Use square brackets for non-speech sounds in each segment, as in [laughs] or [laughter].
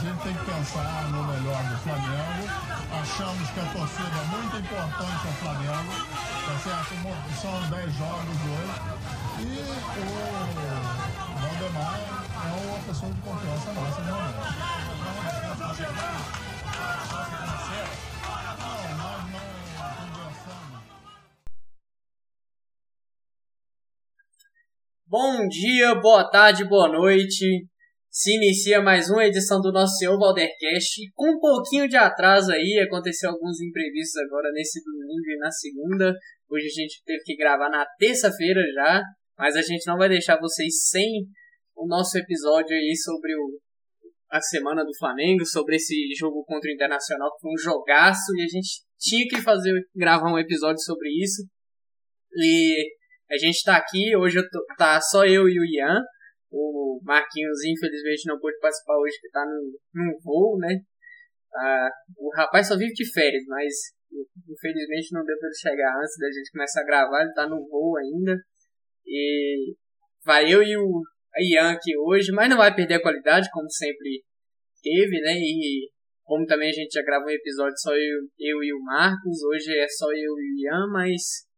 gente tem que pensar no melhor do Flamengo. Achamos que a torcida é muito importante ao Flamengo, tá certo? São 10 jogos hoje. E o Valdemar é uma pessoa de confiança nossa, realmente. Não. Bom dia, boa tarde, boa noite. Se inicia mais uma edição do nosso Senhor Valdercast. Com um pouquinho de atraso aí, aconteceu alguns imprevistos agora nesse domingo e na segunda. Hoje a gente teve que gravar na terça-feira já, mas a gente não vai deixar vocês sem o nosso episódio aí sobre o, a semana do Flamengo, sobre esse jogo contra o Internacional, que foi um jogaço e a gente tinha que fazer gravar um episódio sobre isso. E a gente tá aqui, hoje eu tô, tá só eu e o Ian. O Marquinhos, infelizmente, não pôde participar hoje, que tá num, num voo, né? Ah, o rapaz só vive de férias, mas infelizmente não deu pra ele chegar antes da gente começar a gravar, ele tá no voo ainda. E vai eu e o Ian aqui hoje, mas não vai perder a qualidade, como sempre teve, né? E como também a gente já gravou um episódio só eu, eu e o Marcos, hoje é só eu e o Ian, mas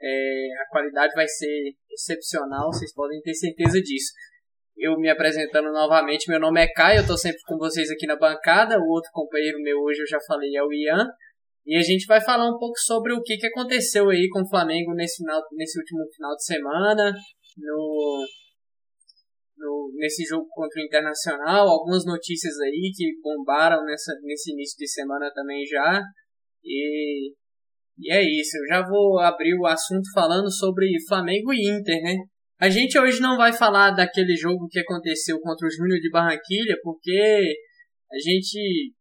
é, a qualidade vai ser excepcional, vocês podem ter certeza disso. Eu me apresentando novamente, meu nome é Caio, eu estou sempre com vocês aqui na bancada. O outro companheiro meu hoje eu já falei é o Ian. E a gente vai falar um pouco sobre o que, que aconteceu aí com o Flamengo nesse, final, nesse último final de semana, no, no, nesse jogo contra o Internacional, algumas notícias aí que bombaram nessa, nesse início de semana também já. E e é isso, eu já vou abrir o assunto falando sobre Flamengo e Inter, né? A gente hoje não vai falar daquele jogo que aconteceu contra o Júnior de Barranquilha, porque a gente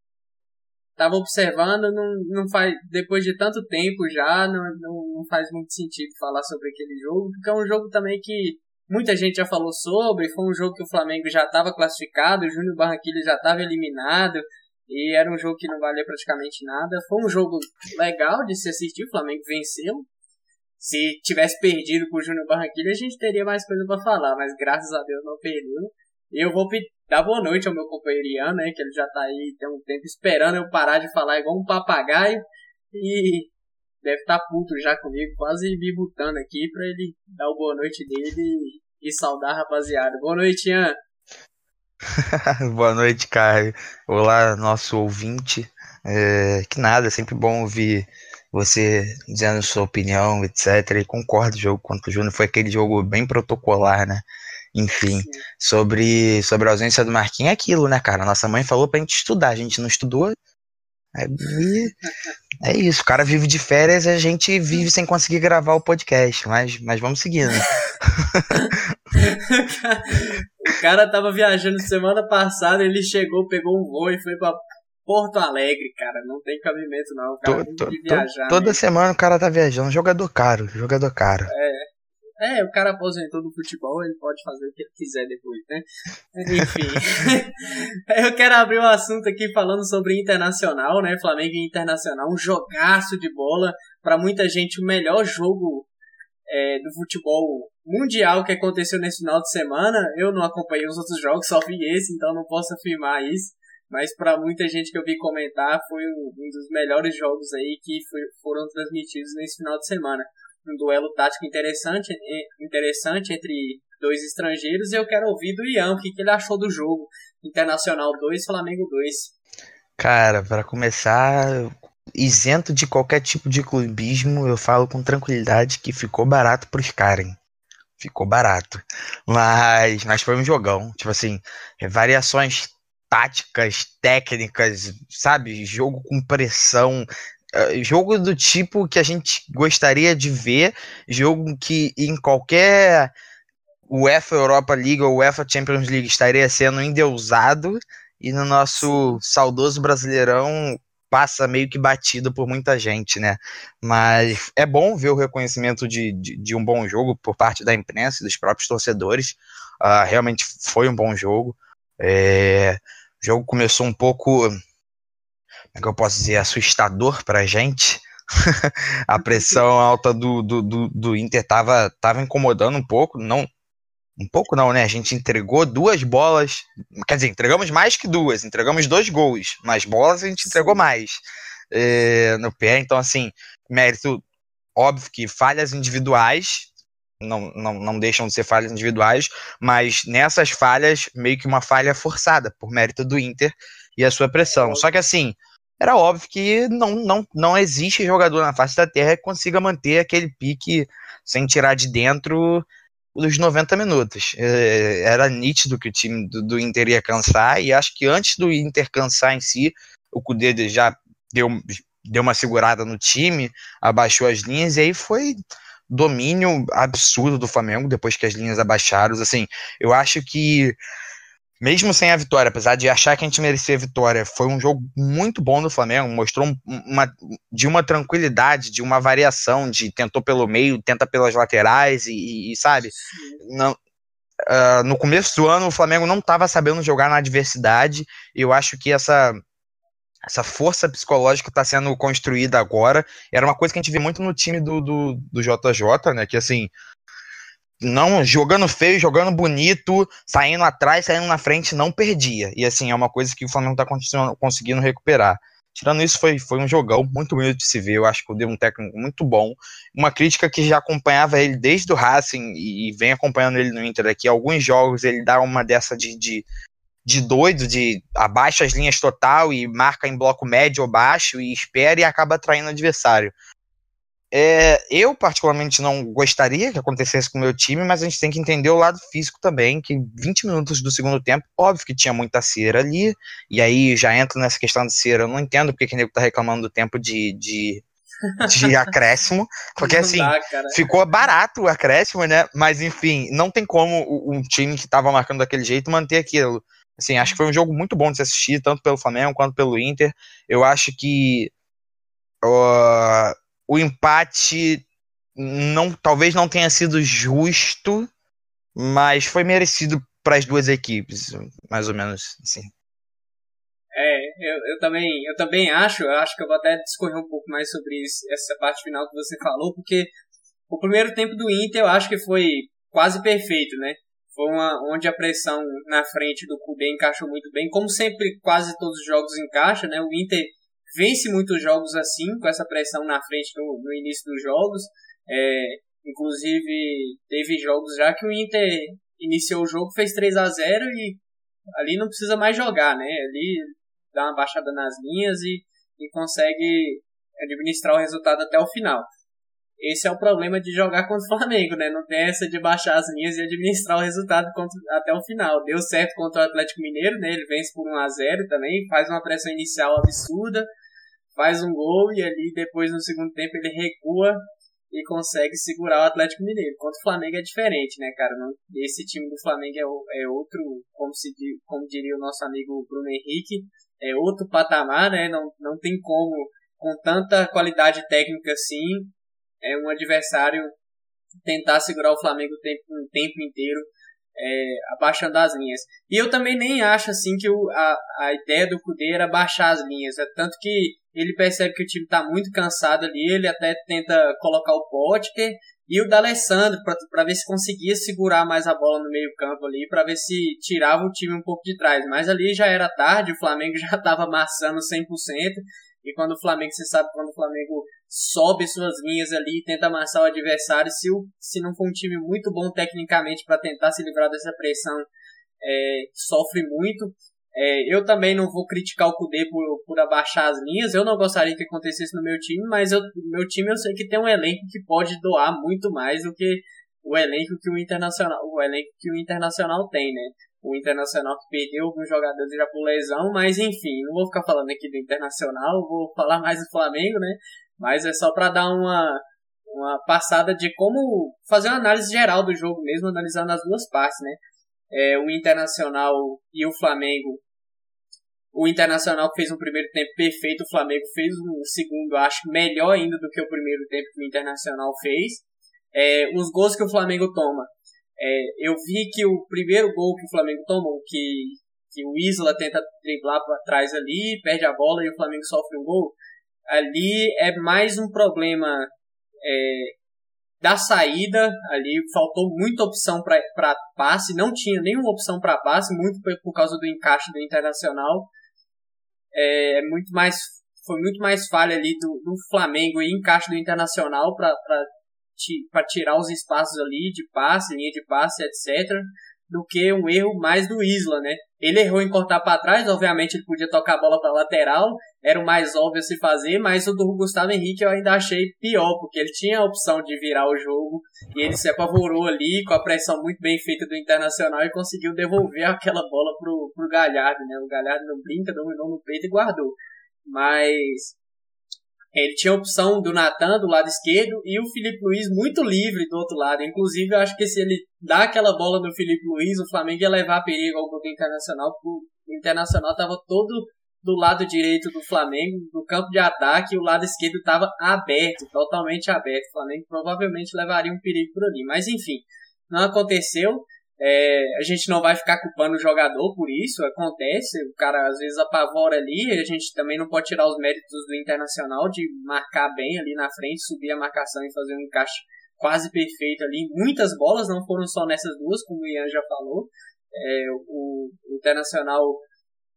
estava observando, não, não faz, depois de tanto tempo já, não, não, não faz muito sentido falar sobre aquele jogo, porque é um jogo também que muita gente já falou sobre, foi um jogo que o Flamengo já estava classificado, o Júnior Barranquilha já estava eliminado, e era um jogo que não valia praticamente nada. Foi um jogo legal de se assistir, o Flamengo venceu. Se tivesse perdido com o Júnior Barranquilla, a gente teria mais coisa para falar, mas graças a Deus não perdeu. E eu vou dar boa noite ao meu companheiro Ian, né, que ele já tá aí tem um tempo esperando eu parar de falar igual um papagaio. E deve estar tá puto já comigo, quase me botando aqui pra ele dar o boa noite dele e saudar a rapaziada. Boa noite, Ian. [laughs] Boa noite, Caio. Olá, nosso ouvinte. É, que nada, é sempre bom ouvir você dizendo sua opinião, etc. E concordo, o jogo contra o Júnior foi aquele jogo bem protocolar, né? Enfim, sobre, sobre a ausência do Marquinhos é aquilo, né, cara? Nossa mãe falou pra gente estudar, a gente não estudou. Aí, é isso, o cara vive de férias e a gente vive sem conseguir gravar o podcast, mas, mas vamos seguindo. [laughs] o cara tava viajando semana passada, ele chegou, pegou um voo e foi pra Porto Alegre, cara. Não tem cabimento, não. O cara tô, tô, viajar, toda né? semana o cara tá viajando. Jogador caro, jogador caro. É. É, o cara aposentou do futebol, ele pode fazer o que ele quiser depois, né? Enfim. [laughs] eu quero abrir o um assunto aqui falando sobre Internacional, né? Flamengo e Internacional, um jogaço de bola. Para muita gente, o melhor jogo é, do futebol mundial que aconteceu nesse final de semana. Eu não acompanhei os outros jogos, só vi esse, então não posso afirmar isso. Mas para muita gente que eu vi comentar, foi um, um dos melhores jogos aí que foi, foram transmitidos nesse final de semana. Um duelo tático interessante, interessante entre dois estrangeiros. E eu quero ouvir do Ian o que, que ele achou do jogo. Internacional 2, Flamengo 2. Cara, para começar, isento de qualquer tipo de clubismo, eu falo com tranquilidade que ficou barato pros caras ficou barato. Mas, mas foi um jogão. Tipo assim, variações táticas, técnicas, sabe? Jogo com pressão. Eh, jogo do tipo que a gente gostaria de ver. Jogo que em qualquer UEFA Europa League ou UEFA Champions League estaria sendo endeusado. E no nosso saudoso Brasileirão passa meio que batido por muita gente, né? Mas é bom ver o reconhecimento de, de, de um bom jogo por parte da imprensa e dos próprios torcedores. Uh, realmente foi um bom jogo. É, o jogo começou um pouco, é que eu posso dizer, assustador pra gente. [laughs] a pressão alta do, do, do, do Inter tava, tava incomodando um pouco, não Um pouco não, né? A gente entregou duas bolas. Quer dizer, entregamos mais que duas. Entregamos dois gols. Mas bolas a gente entregou mais é, no pé. Então, assim, mérito óbvio que falhas individuais. Não, não, não deixam de ser falhas individuais, mas nessas falhas, meio que uma falha forçada, por mérito do Inter e a sua pressão. Só que assim, era óbvio que não, não, não existe jogador na face da terra que consiga manter aquele pique sem tirar de dentro dos 90 minutos. É, era nítido que o time do, do, Inter ia cansar, e acho que antes do Inter cansar em si, o Cudê já deu, deu uma segurada no time, abaixou as linhas, e aí foi domínio absurdo do Flamengo depois que as linhas abaixaram. Assim, eu acho que mesmo sem a vitória, apesar de achar que a gente merecia a vitória, foi um jogo muito bom do Flamengo, mostrou uma, de uma tranquilidade, de uma variação, de tentou pelo meio, tenta pelas laterais e, e sabe, não, uh, no começo do ano o Flamengo não estava sabendo jogar na adversidade, e eu acho que essa essa força psicológica está sendo construída agora, era uma coisa que a gente vê muito no time do, do, do JJ, né, que assim, não jogando feio, jogando bonito, saindo atrás, saindo na frente, não perdia. E assim, é uma coisa que o Flamengo está conseguindo recuperar. Tirando isso, foi, foi um jogão muito bonito de se ver. Eu acho que deu um técnico muito bom. Uma crítica que já acompanhava ele desde o Racing e, vem acompanhando ele no Inter aqui. Alguns jogos ele dá uma dessa de, de, de doido, de abaixa as linhas total e marca em bloco médio ou baixo e espera e acaba traindo o adversário. É, eu, particularmente, não gostaria que acontecesse com o meu time, mas a gente tem que entender o lado físico também, que 20 minutos do segundo tempo, óbvio que tinha muita cera ali, e aí já entra nessa questão de cera, eu não entendo porque que o nego tá reclamando do tempo de, de, de [laughs] acréscimo, porque assim, dá, ficou barato o acréscimo, né, mas enfim, não tem como um time que tava marcando daquele jeito manter aquilo. Assim, acho que foi um jogo muito bom de se assistir, tanto pelo Flamengo quanto pelo Inter, eu acho que... Uh, o empate não, talvez não tenha sido justo, mas foi merecido para as duas equipes, mais ou menos assim. É, eu, eu, também, eu também acho, eu acho que eu vou até discorrer um pouco mais sobre isso, essa parte final que você falou, porque o primeiro tempo do Inter eu acho que foi quase perfeito, né? Foi uma, onde a pressão na frente do Kudê encaixou muito bem, como sempre quase todos os jogos encaixam, né? O Inter vence muitos jogos assim, com essa pressão na frente no, no início dos jogos. É, inclusive, teve jogos já que o Inter iniciou o jogo, fez 3 a 0 e ali não precisa mais jogar, né? Ali dá uma baixada nas linhas e, e consegue administrar o resultado até o final. Esse é o problema de jogar contra o Flamengo, né? Não tem essa de baixar as linhas e administrar o resultado contra, até o final. Deu certo contra o Atlético Mineiro, né? Ele vence por 1 a 0 também, faz uma pressão inicial absurda, faz um gol e ali depois no segundo tempo ele recua e consegue segurar o Atlético Mineiro. Contra o Flamengo é diferente, né, cara? Não, esse time do Flamengo é, é outro, como, se, como diria o nosso amigo Bruno Henrique, é outro patamar, né? Não, não tem como, com tanta qualidade técnica assim, é um adversário tentar segurar o Flamengo o tempo, tempo inteiro é, abaixando as linhas. E eu também nem acho assim que o, a, a ideia do Cudê era baixar as linhas. É tanto que ele percebe que o time está muito cansado ali, ele até tenta colocar o Potker e o D'Alessandro para ver se conseguia segurar mais a bola no meio campo ali, para ver se tirava o time um pouco de trás. Mas ali já era tarde, o Flamengo [laughs] já estava amassando 100%. E quando o Flamengo, você sabe, quando o Flamengo sobe suas linhas ali, tenta amassar o adversário, se, o, se não for um time muito bom tecnicamente para tentar se livrar dessa pressão, é, sofre muito. É, eu também não vou criticar o Kudê por, por abaixar as linhas, eu não gostaria que acontecesse no meu time, mas eu, meu time eu sei que tem um elenco que pode doar muito mais do que o elenco que o Internacional, o elenco que o Internacional tem, né? o Internacional que perdeu alguns jogadores já por lesão, mas enfim, não vou ficar falando aqui do Internacional, vou falar mais do Flamengo, né? Mas é só para dar uma, uma passada de como fazer uma análise geral do jogo mesmo, analisando as duas partes, né? É, o Internacional e o Flamengo. O Internacional fez um primeiro tempo perfeito, o Flamengo fez um segundo, acho, melhor ainda do que o primeiro tempo que o Internacional fez. É, os gols que o Flamengo toma é, eu vi que o primeiro gol que o Flamengo tomou, que, que o Isla tenta driblar para trás ali, perde a bola e o Flamengo sofre um gol, ali é mais um problema é, da saída ali, faltou muita opção para passe, não tinha nenhuma opção para passe, muito por causa do encaixe do Internacional. É, muito mais, foi muito mais falha ali do, do Flamengo e encaixe do Internacional para tirar os espaços ali de passe, linha de passe, etc do que um erro mais do Isla, né? Ele errou em cortar para trás, obviamente ele podia tocar a bola para lateral, era o mais óbvio se fazer, mas o do Gustavo Henrique eu ainda achei pior, porque ele tinha a opção de virar o jogo e ele se apavorou ali com a pressão muito bem feita do Internacional e conseguiu devolver aquela bola pro, pro Galhardo, né? O Galhardo não brinca, dominou no peito e guardou. Mas ele tinha a opção do Natan do lado esquerdo e o Felipe Luiz muito livre do outro lado. Inclusive, eu acho que se ele dá aquela bola do Felipe Luiz, o Flamengo ia levar perigo ao gol Internacional, o Internacional estava todo do lado direito do Flamengo, do campo de ataque, e o lado esquerdo estava aberto, totalmente aberto. O Flamengo provavelmente levaria um perigo por ali. Mas enfim, não aconteceu. É, a gente não vai ficar culpando o jogador por isso, acontece, o cara às vezes apavora ali, a gente também não pode tirar os méritos do Internacional de marcar bem ali na frente, subir a marcação e fazer um encaixe quase perfeito ali. Muitas bolas, não foram só nessas duas, como o Ian já falou. É, o, o Internacional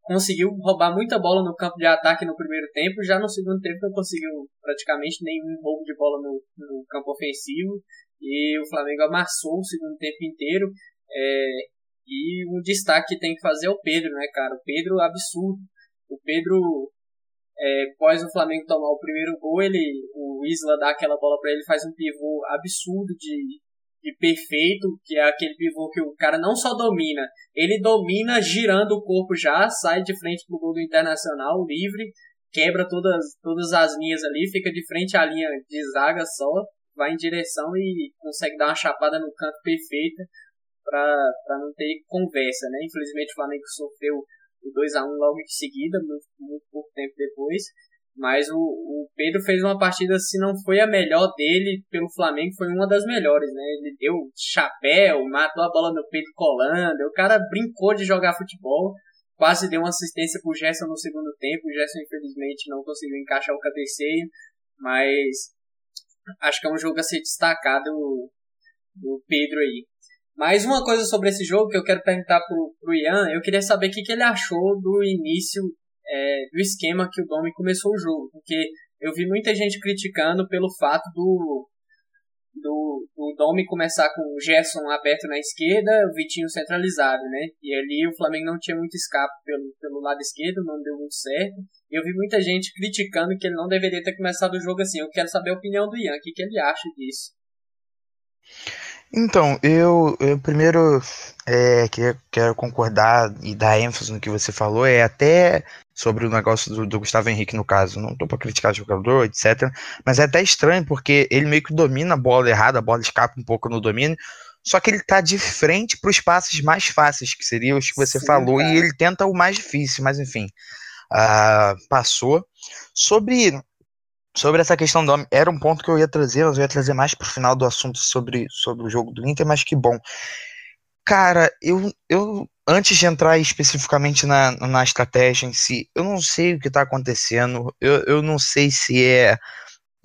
conseguiu roubar muita bola no campo de ataque no primeiro tempo, já no segundo tempo não conseguiu praticamente nenhum roubo de bola no, no campo ofensivo e o Flamengo amassou o segundo tempo inteiro. É, e um destaque que tem que fazer é o Pedro, né, cara? O Pedro, absurdo. O Pedro, é, após o Flamengo tomar o primeiro gol, ele, o Isla dá aquela bola para ele, faz um pivô absurdo de, de perfeito, que é aquele pivô que o cara não só domina, ele domina girando o corpo já, sai de frente pro gol do Internacional, livre, quebra todas, todas as linhas ali, fica de frente à linha de zaga só, vai em direção e consegue dar uma chapada no canto perfeita para não ter conversa, né? Infelizmente o Flamengo sofreu o 2 a 1 logo em seguida, muito, muito pouco tempo depois. Mas o, o Pedro fez uma partida, se não foi a melhor dele pelo Flamengo, foi uma das melhores, né? Ele deu chapéu, matou a bola no peito colando, o cara brincou de jogar futebol, quase deu uma assistência pro Gerson no segundo tempo. O Gerson, infelizmente, não conseguiu encaixar o cabeceio, mas acho que é um jogo a ser destacado do Pedro aí. Mais uma coisa sobre esse jogo que eu quero perguntar pro, pro Ian, eu queria saber o que, que ele achou do início é, do esquema que o Domi começou o jogo, porque eu vi muita gente criticando pelo fato do, do, do Domi começar com o Gerson aberto na esquerda, o Vitinho centralizado, né? E ali o Flamengo não tinha muito escape pelo, pelo lado esquerdo, não deu muito certo. Eu vi muita gente criticando que ele não deveria ter começado o jogo assim. Eu quero saber a opinião do Ian, o que, que ele acha disso. Então, eu, eu primeiro é, que quero concordar e dar ênfase no que você falou, é até sobre o negócio do, do Gustavo Henrique, no caso. Não estou para criticar o jogador, etc. Mas é até estranho, porque ele meio que domina a bola errada, a bola escapa um pouco no domínio, só que ele está de frente para os passes mais fáceis, que seriam os que você Sim, falou, cara. e ele tenta o mais difícil, mas enfim. Uh, passou. Sobre sobre essa questão do era um ponto que eu ia trazer, mas eu ia trazer mais pro final do assunto sobre, sobre o jogo do Inter, mas que bom. Cara, eu, eu antes de entrar especificamente na, na estratégia em si, eu não sei o que está acontecendo, eu, eu não sei se é,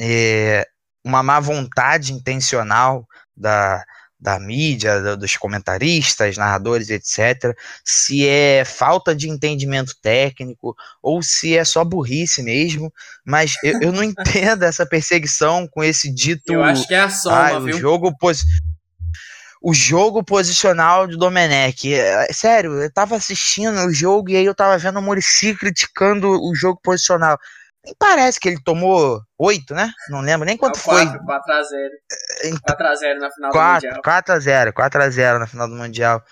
é uma má vontade intencional da, da mídia, dos comentaristas, narradores, etc., se é falta de entendimento técnico ou se é só burrice mesmo, mas eu, eu não [laughs] entendo essa perseguição com esse dito. Eu acho que é a soma, ah, viu? O jogo, pos... o jogo posicional de Domenech. É, sério, eu tava assistindo o jogo e aí eu tava vendo o Murici criticando o jogo posicional. Nem parece que ele tomou oito, né? Não lembro nem quanto 4, foi. 4x0. 4x0 na final 4, do Mundial. 4x0, 4x0 na final do Mundial.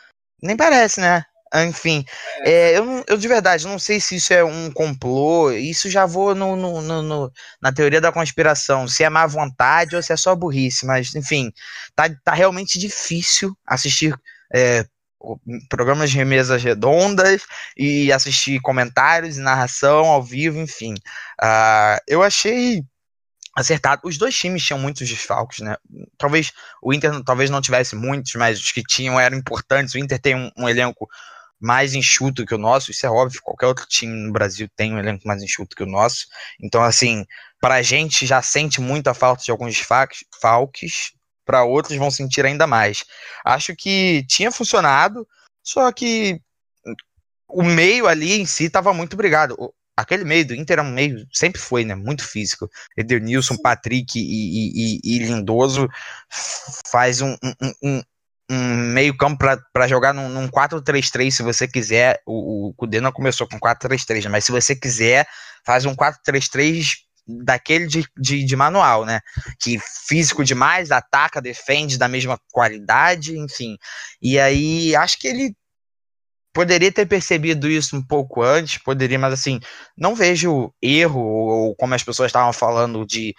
Nem parece, né? Enfim, é. É, eu, eu de verdade não sei se isso é um complô. Isso já vou no, no, no, no, na teoria da conspiração. Se é má vontade ou se é só burrice. Mas, enfim, tá, tá realmente difícil assistir é, programas de mesas redondas e assistir comentários e narração ao vivo, enfim. Uh, eu achei acertado. Os dois times tinham muitos desfalques, né? Talvez o Inter talvez não tivesse muitos, mas os que tinham eram importantes. O Inter tem um, um elenco mais enxuto que o nosso, isso é óbvio, qualquer outro time no Brasil tem um elenco mais enxuto que o nosso. Então, assim, para a gente já sente muito a falta de alguns desfalques, para outros vão sentir ainda mais. Acho que tinha funcionado, só que o meio ali em si estava muito brigado. Aquele meio do Inter é um meio, sempre foi, né? Muito físico. Edenilson, Patrick e, e, e, Lindoso faz um, um, um, um meio campo para jogar num, num 4-3-3, se você quiser. O, o Kudê não começou com 4-3-3, mas se você quiser, faz um 4-3-3 daquele de, de, de, manual, né? Que físico demais, ataca, defende da mesma qualidade, enfim. E aí acho que ele poderia ter percebido isso um pouco antes, poderia, mas assim, não vejo erro, ou como as pessoas estavam falando de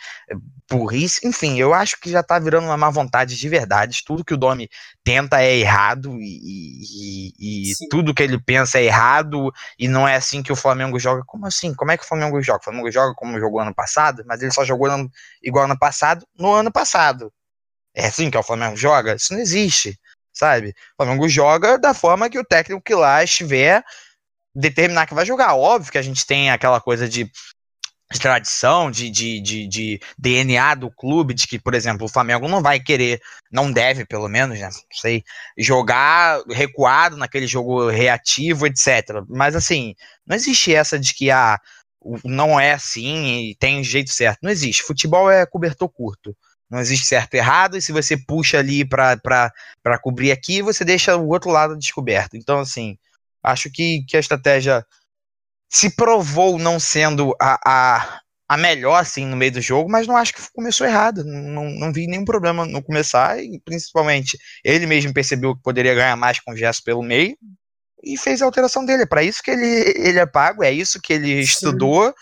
burrice, enfim, eu acho que já tá virando uma má vontade de verdade, tudo que o Domi tenta é errado, e, e, e tudo que ele pensa é errado, e não é assim que o Flamengo joga, como assim? Como é que o Flamengo joga? O Flamengo joga como jogou ano passado, mas ele só jogou no, igual ano passado, no ano passado. É assim que o Flamengo joga? Isso não existe sabe? O Flamengo joga da forma que o técnico que lá estiver determinar que vai jogar. Óbvio que a gente tem aquela coisa de, de tradição, de, de, de, de, DNA do clube, de que, por exemplo, o Flamengo não vai querer, não deve, pelo menos, né? Não sei, jogar recuado naquele jogo reativo, etc. Mas assim, não existe essa de que ah, não é assim e tem jeito certo. Não existe. Futebol é cobertor curto. Não existe certo e errado, e se você puxa ali para cobrir aqui, você deixa o outro lado descoberto. Então, assim, acho que, que a estratégia se provou não sendo a, a, a melhor, assim, no meio do jogo, mas não acho que começou errado. Não, não vi nenhum problema no começar, e principalmente ele mesmo percebeu que poderia ganhar mais com o gesto pelo meio, e fez a alteração dele. É para isso que ele, ele é pago, é isso que ele Sim. estudou,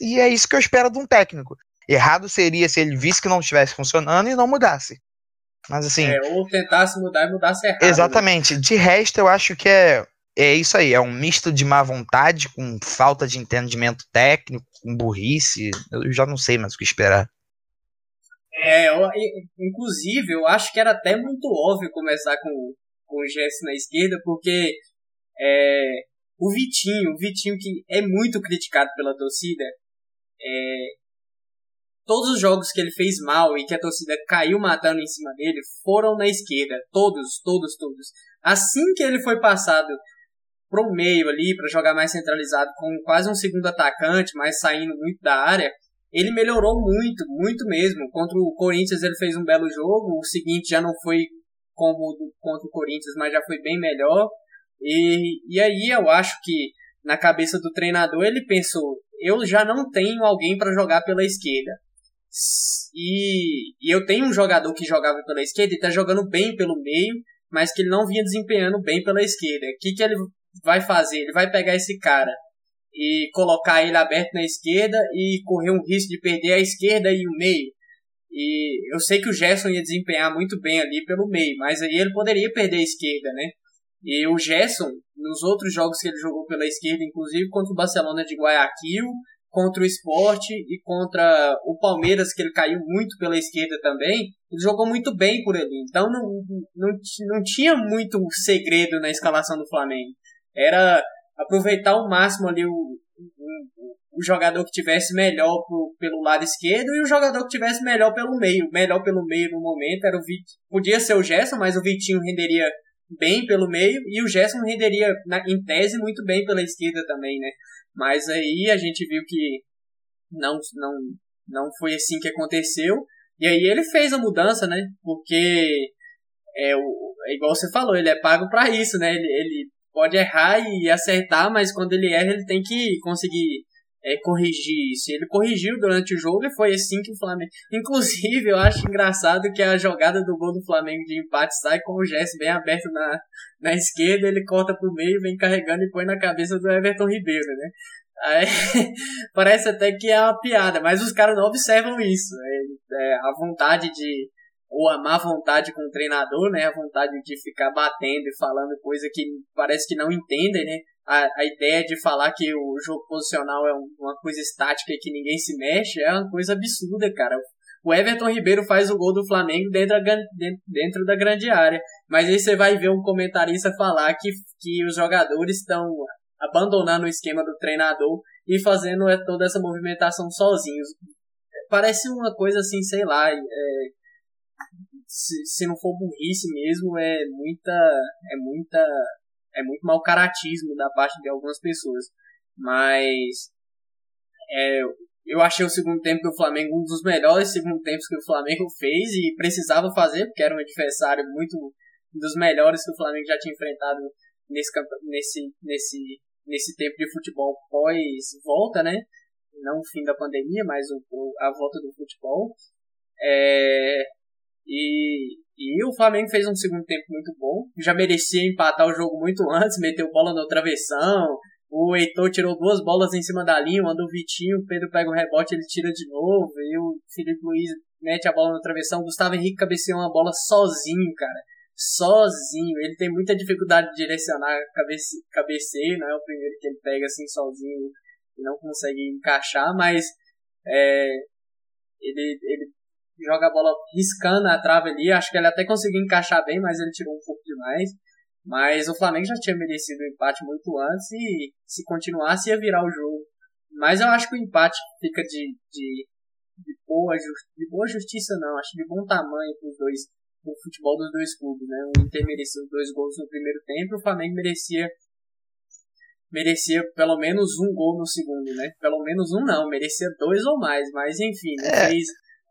e é isso que eu espero de um técnico. Errado seria se ele visse que não estivesse funcionando e não mudasse. Mas assim. É, ou tentasse mudar e mudasse errado. Né? Exatamente. Né? De resto, eu acho que é, é isso aí. É um misto de má vontade com falta de entendimento técnico, com burrice. Eu já não sei mais o que esperar. É, eu, inclusive, eu acho que era até muito óbvio começar com, com o Jesse na esquerda, porque é, o Vitinho, o Vitinho que é muito criticado pela torcida, é, todos os jogos que ele fez mal e que a torcida caiu matando em cima dele foram na esquerda. Todos, todos, todos. Assim que ele foi passado pro meio ali, para jogar mais centralizado, com quase um segundo atacante, mas saindo muito da área, ele melhorou muito, muito mesmo. Contra o Corinthians ele fez um belo jogo, o seguinte já não foi como contra o Corinthians, mas já foi bem melhor. E, e aí eu acho que na cabeça do treinador ele pensou: eu já não tenho alguém para jogar pela esquerda. E, e eu tenho um jogador que jogava pela esquerda e tá jogando bem pelo meio, mas que ele não vinha desempenhando bem pela esquerda. O que, que ele vai fazer? Ele vai pegar esse cara e colocar ele aberto na esquerda e correr um risco de perder a esquerda e o meio. E eu sei que o Gerson ia desempenhar muito bem ali pelo meio, mas aí ele poderia perder a esquerda, né? E o Gerson, nos outros jogos que ele jogou pela esquerda, inclusive contra o Barcelona de Guayaquil, contra o esporte e contra o Palmeiras, que ele caiu muito pela esquerda também, ele jogou muito bem por ali. Então não, não, não tinha muito segredo na escalação do Flamengo. Era aproveitar ao máximo ali o, o, o jogador que tivesse melhor pro, pelo lado esquerdo e o jogador que tivesse melhor pelo meio. Melhor pelo meio no momento era o Vit... podia ser o Gerson, mas o Vitinho renderia bem pelo meio e o Gerson renderia na, em tese muito bem pela esquerda também, né? Mas aí a gente viu que não, não, não foi assim que aconteceu. E aí ele fez a mudança, né? Porque é, o, é igual você falou, ele é pago para isso, né? Ele, ele pode errar e acertar, mas quando ele erra, ele tem que conseguir é, corrigir isso. Ele corrigiu durante o jogo e foi assim que o Flamengo. Inclusive, eu acho engraçado que a jogada do gol do Flamengo de empate sai com o Jesse bem aberto na, na esquerda, ele corta pro meio, vem carregando e põe na cabeça do Everton Ribeiro, né? Aí, [laughs] parece até que é uma piada, mas os caras não observam isso. É, é, a vontade de. Ou a má vontade com o treinador, né? A vontade de ficar batendo e falando coisa que parece que não entendem, né? A, a ideia de falar que o jogo posicional é um, uma coisa estática e que ninguém se mexe é uma coisa absurda, cara. O Everton Ribeiro faz o gol do Flamengo dentro da, dentro da grande área. Mas aí você vai ver um comentarista falar que, que os jogadores estão abandonando o esquema do treinador e fazendo toda essa movimentação sozinhos. Parece uma coisa assim, sei lá, é, se, se não for burrice mesmo, é muita. É muita. É muito mau caratismo da parte de algumas pessoas. Mas. É, eu achei o segundo tempo do Flamengo um dos melhores segundo tempos que o Flamengo fez e precisava fazer, porque era um adversário muito um dos melhores que o Flamengo já tinha enfrentado nesse, nesse, nesse, nesse tempo de futebol pós-volta, né? Não o fim da pandemia, mas o, a volta do futebol. É, e, e o Flamengo fez um segundo tempo muito bom. Já merecia empatar o jogo muito [laughs] antes, meteu bola no travessão. O Heitor tirou duas bolas em cima da linha, mandou o Vitinho, o Pedro pega o rebote, ele tira de novo. E o Felipe Luiz mete a bola no travessão. O Gustavo Henrique cabeceou uma bola sozinho, cara. Sozinho. Ele tem muita dificuldade de direcionar cabece, cabeceio, não é o primeiro que ele pega assim sozinho e não consegue encaixar, mas é, ele, ele joga a bola riscando a trave ali. Acho que ele até conseguiu encaixar bem, mas ele tirou um pouco demais. Mas o Flamengo já tinha merecido o empate muito antes e se continuasse ia virar o jogo. Mas eu acho que o empate fica de, de, de, boa, de boa justiça, não. Acho de bom tamanho para os dois, o futebol dos dois clubes. Né? O Inter mereceu dois gols no primeiro tempo o Flamengo merecia merecia pelo menos um gol no segundo, né? Pelo menos um não, merecia dois ou mais, mas enfim, não é. fez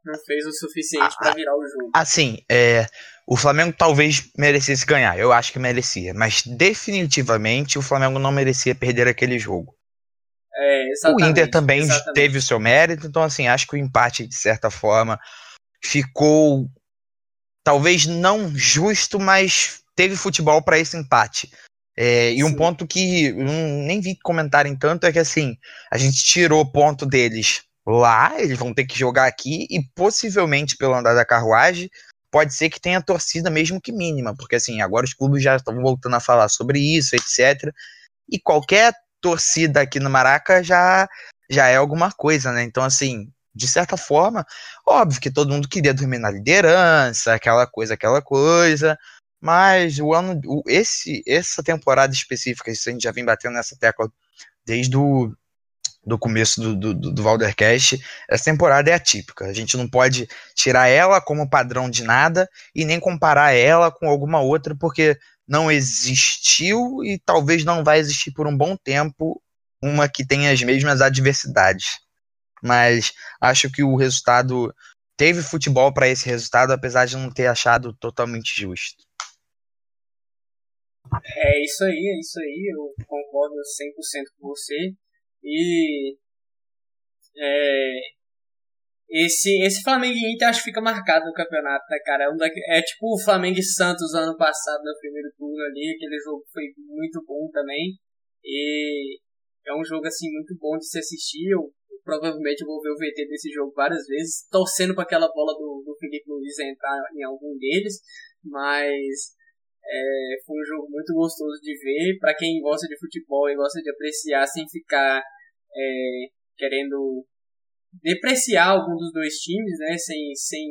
não fez o suficiente para virar o jogo. Assim, é, o Flamengo talvez merecesse ganhar, eu acho que merecia, mas definitivamente o Flamengo não merecia perder aquele jogo. É, o Inter também exatamente. teve o seu mérito, então assim, acho que o empate de certa forma ficou talvez não justo, mas teve futebol para esse empate. É, e um ponto que nem vi comentarem tanto é que assim, a gente tirou ponto deles lá, eles vão ter que jogar aqui e possivelmente pelo andar da carruagem pode ser que tenha torcida mesmo que mínima, porque assim, agora os clubes já estão voltando a falar sobre isso, etc. E qualquer torcida aqui no Maraca já já é alguma coisa, né? Então assim, de certa forma, óbvio que todo mundo queria dormir na liderança, aquela coisa, aquela coisa, mas o ano, esse, essa temporada específica, isso a gente já vem batendo nessa tecla desde o do começo do, do, do Valdercast, essa temporada é atípica. A gente não pode tirar ela como padrão de nada e nem comparar ela com alguma outra, porque não existiu e talvez não vai existir por um bom tempo uma que tenha as mesmas adversidades. Mas acho que o resultado teve futebol para esse resultado, apesar de não ter achado totalmente justo. É isso aí, é isso aí, eu concordo 100% com você. E é, esse, esse Flamengo e Inter acho que fica marcado no campeonato, né, cara? É, um da, é tipo o Flamengo e Santos ano passado no primeiro turno ali, aquele jogo foi muito bom também. E é um jogo assim muito bom de se assistir. Eu, eu provavelmente vou ver o VT desse jogo várias vezes, torcendo para aquela bola do, do Felipe Luiz entrar em algum deles, mas é, foi um jogo muito gostoso de ver. Para quem gosta de futebol e gosta de apreciar sem ficar é, querendo depreciar algum dos dois times, né? Sem, sem,